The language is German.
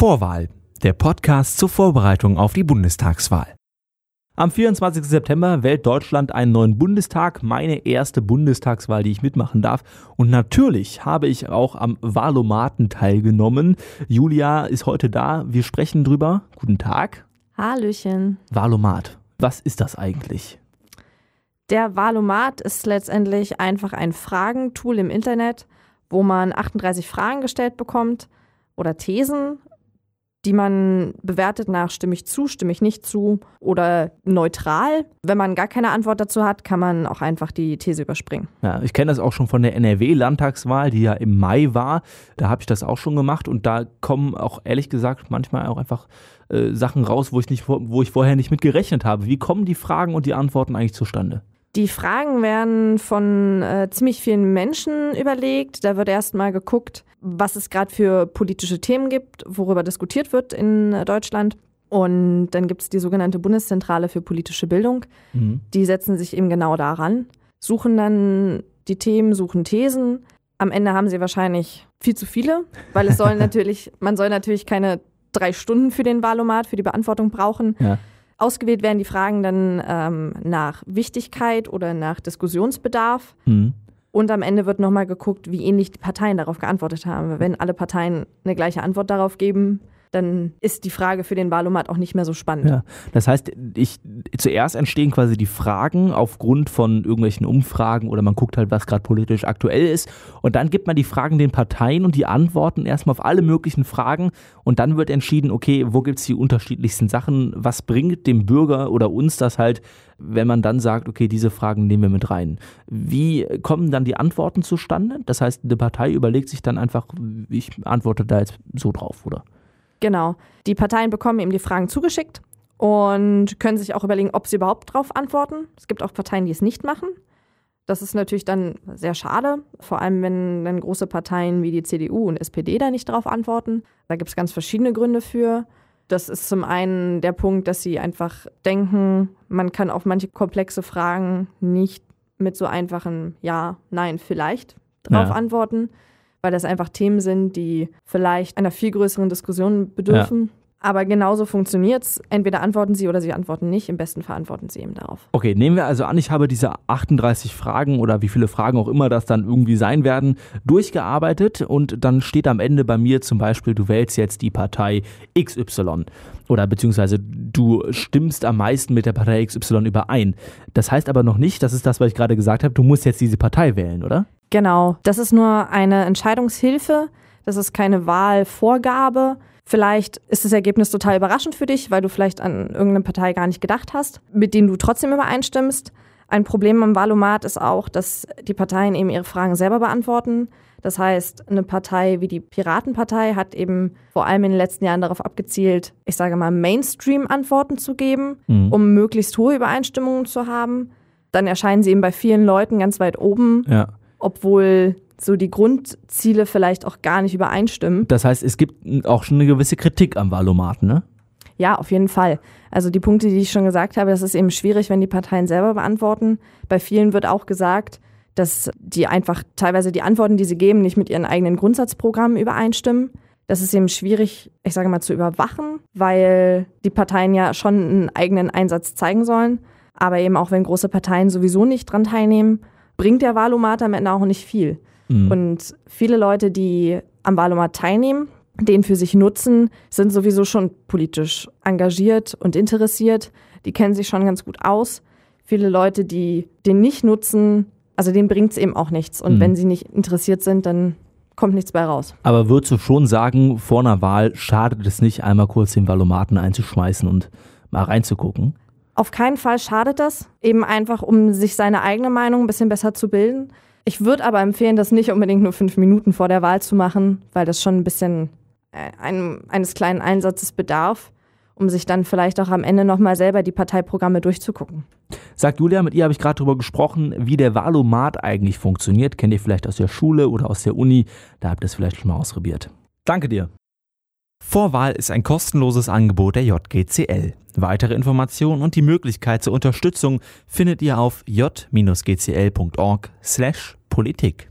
Vorwahl, der Podcast zur Vorbereitung auf die Bundestagswahl. Am 24. September wählt Deutschland einen neuen Bundestag, meine erste Bundestagswahl, die ich mitmachen darf. Und natürlich habe ich auch am Wahlomaten teilgenommen. Julia ist heute da. Wir sprechen drüber. Guten Tag. Hallöchen. Wahlomat. Was ist das eigentlich? Der Wahlomat ist letztendlich einfach ein Fragentool im Internet, wo man 38 Fragen gestellt bekommt oder Thesen die man bewertet nach stimme ich zu, stimme ich nicht zu oder neutral. Wenn man gar keine Antwort dazu hat, kann man auch einfach die These überspringen. Ja, ich kenne das auch schon von der NRW-Landtagswahl, die ja im Mai war. Da habe ich das auch schon gemacht und da kommen auch ehrlich gesagt manchmal auch einfach äh, Sachen raus, wo ich, nicht, wo ich vorher nicht mit gerechnet habe. Wie kommen die Fragen und die Antworten eigentlich zustande? Die Fragen werden von äh, ziemlich vielen Menschen überlegt. Da wird erstmal geguckt, was es gerade für politische Themen gibt, worüber diskutiert wird in äh, Deutschland. Und dann gibt es die sogenannte Bundeszentrale für politische Bildung. Mhm. Die setzen sich eben genau daran, suchen dann die Themen, suchen Thesen. Am Ende haben sie wahrscheinlich viel zu viele, weil es soll natürlich, man soll natürlich keine drei Stunden für den Wahlomat, für die Beantwortung brauchen. Ja. Ausgewählt werden die Fragen dann ähm, nach Wichtigkeit oder nach Diskussionsbedarf. Mhm. Und am Ende wird nochmal geguckt, wie ähnlich die Parteien darauf geantwortet haben. Wenn alle Parteien eine gleiche Antwort darauf geben, dann ist die Frage für den Wahlomat auch nicht mehr so spannend. Ja, das heißt, ich, zuerst entstehen quasi die Fragen aufgrund von irgendwelchen Umfragen oder man guckt halt, was gerade politisch aktuell ist. Und dann gibt man die Fragen den Parteien und die Antworten erstmal auf alle möglichen Fragen. Und dann wird entschieden, okay, wo gibt es die unterschiedlichsten Sachen? Was bringt dem Bürger oder uns das halt, wenn man dann sagt, okay, diese Fragen nehmen wir mit rein? Wie kommen dann die Antworten zustande? Das heißt, eine Partei überlegt sich dann einfach, ich antworte da jetzt so drauf, oder? Genau. Die Parteien bekommen eben die Fragen zugeschickt und können sich auch überlegen, ob sie überhaupt darauf antworten. Es gibt auch Parteien, die es nicht machen. Das ist natürlich dann sehr schade, vor allem wenn dann große Parteien wie die CDU und SPD da nicht darauf antworten. Da gibt es ganz verschiedene Gründe für. Das ist zum einen der Punkt, dass sie einfach denken, man kann auf manche komplexe Fragen nicht mit so einfachen Ja, Nein, vielleicht drauf ja. antworten weil das einfach Themen sind, die vielleicht einer viel größeren Diskussion bedürfen. Ja. Aber genauso funktioniert es. Entweder antworten sie oder sie antworten nicht. Im besten Fall antworten sie eben darauf. Okay, nehmen wir also an, ich habe diese 38 Fragen oder wie viele Fragen auch immer das dann irgendwie sein werden, durchgearbeitet und dann steht am Ende bei mir zum Beispiel, du wählst jetzt die Partei XY oder beziehungsweise du stimmst am meisten mit der Partei XY überein. Das heißt aber noch nicht, das ist das, was ich gerade gesagt habe, du musst jetzt diese Partei wählen, oder? Genau, das ist nur eine Entscheidungshilfe, das ist keine Wahlvorgabe. Vielleicht ist das Ergebnis total überraschend für dich, weil du vielleicht an irgendeine Partei gar nicht gedacht hast, mit denen du trotzdem übereinstimmst. Ein Problem am Wahlomat ist auch, dass die Parteien eben ihre Fragen selber beantworten. Das heißt, eine Partei wie die Piratenpartei hat eben vor allem in den letzten Jahren darauf abgezielt, ich sage mal, Mainstream-Antworten zu geben, mhm. um möglichst hohe Übereinstimmungen zu haben. Dann erscheinen sie eben bei vielen Leuten ganz weit oben. Ja obwohl so die Grundziele vielleicht auch gar nicht übereinstimmen. Das heißt, es gibt auch schon eine gewisse Kritik am Wahlomaten, ne? Ja, auf jeden Fall. Also die Punkte, die ich schon gesagt habe, das ist eben schwierig, wenn die Parteien selber beantworten. Bei vielen wird auch gesagt, dass die einfach teilweise die Antworten, die sie geben, nicht mit ihren eigenen Grundsatzprogrammen übereinstimmen. Das ist eben schwierig, ich sage mal, zu überwachen, weil die Parteien ja schon einen eigenen Einsatz zeigen sollen. Aber eben auch wenn große Parteien sowieso nicht dran teilnehmen bringt der Wahlomat am Ende auch nicht viel. Mhm. Und viele Leute, die am Wahlomat teilnehmen, den für sich nutzen, sind sowieso schon politisch engagiert und interessiert. Die kennen sich schon ganz gut aus. Viele Leute, die den nicht nutzen, also denen bringt es eben auch nichts. Und mhm. wenn sie nicht interessiert sind, dann kommt nichts bei raus. Aber würdest du schon sagen, vor einer Wahl schadet es nicht, einmal kurz den Valomaten einzuschmeißen und mal reinzugucken? Auf keinen Fall schadet das, eben einfach, um sich seine eigene Meinung ein bisschen besser zu bilden. Ich würde aber empfehlen, das nicht unbedingt nur fünf Minuten vor der Wahl zu machen, weil das schon ein bisschen äh, einem, eines kleinen Einsatzes bedarf, um sich dann vielleicht auch am Ende nochmal selber die Parteiprogramme durchzugucken. Sagt Julia, mit ihr habe ich gerade darüber gesprochen, wie der Wahlomat eigentlich funktioniert. Kennt ihr vielleicht aus der Schule oder aus der Uni? Da habt ihr es vielleicht schon mal ausprobiert. Danke dir. Vorwahl ist ein kostenloses Angebot der JGCL. Weitere Informationen und die Möglichkeit zur Unterstützung findet ihr auf j-gcl.org/politik.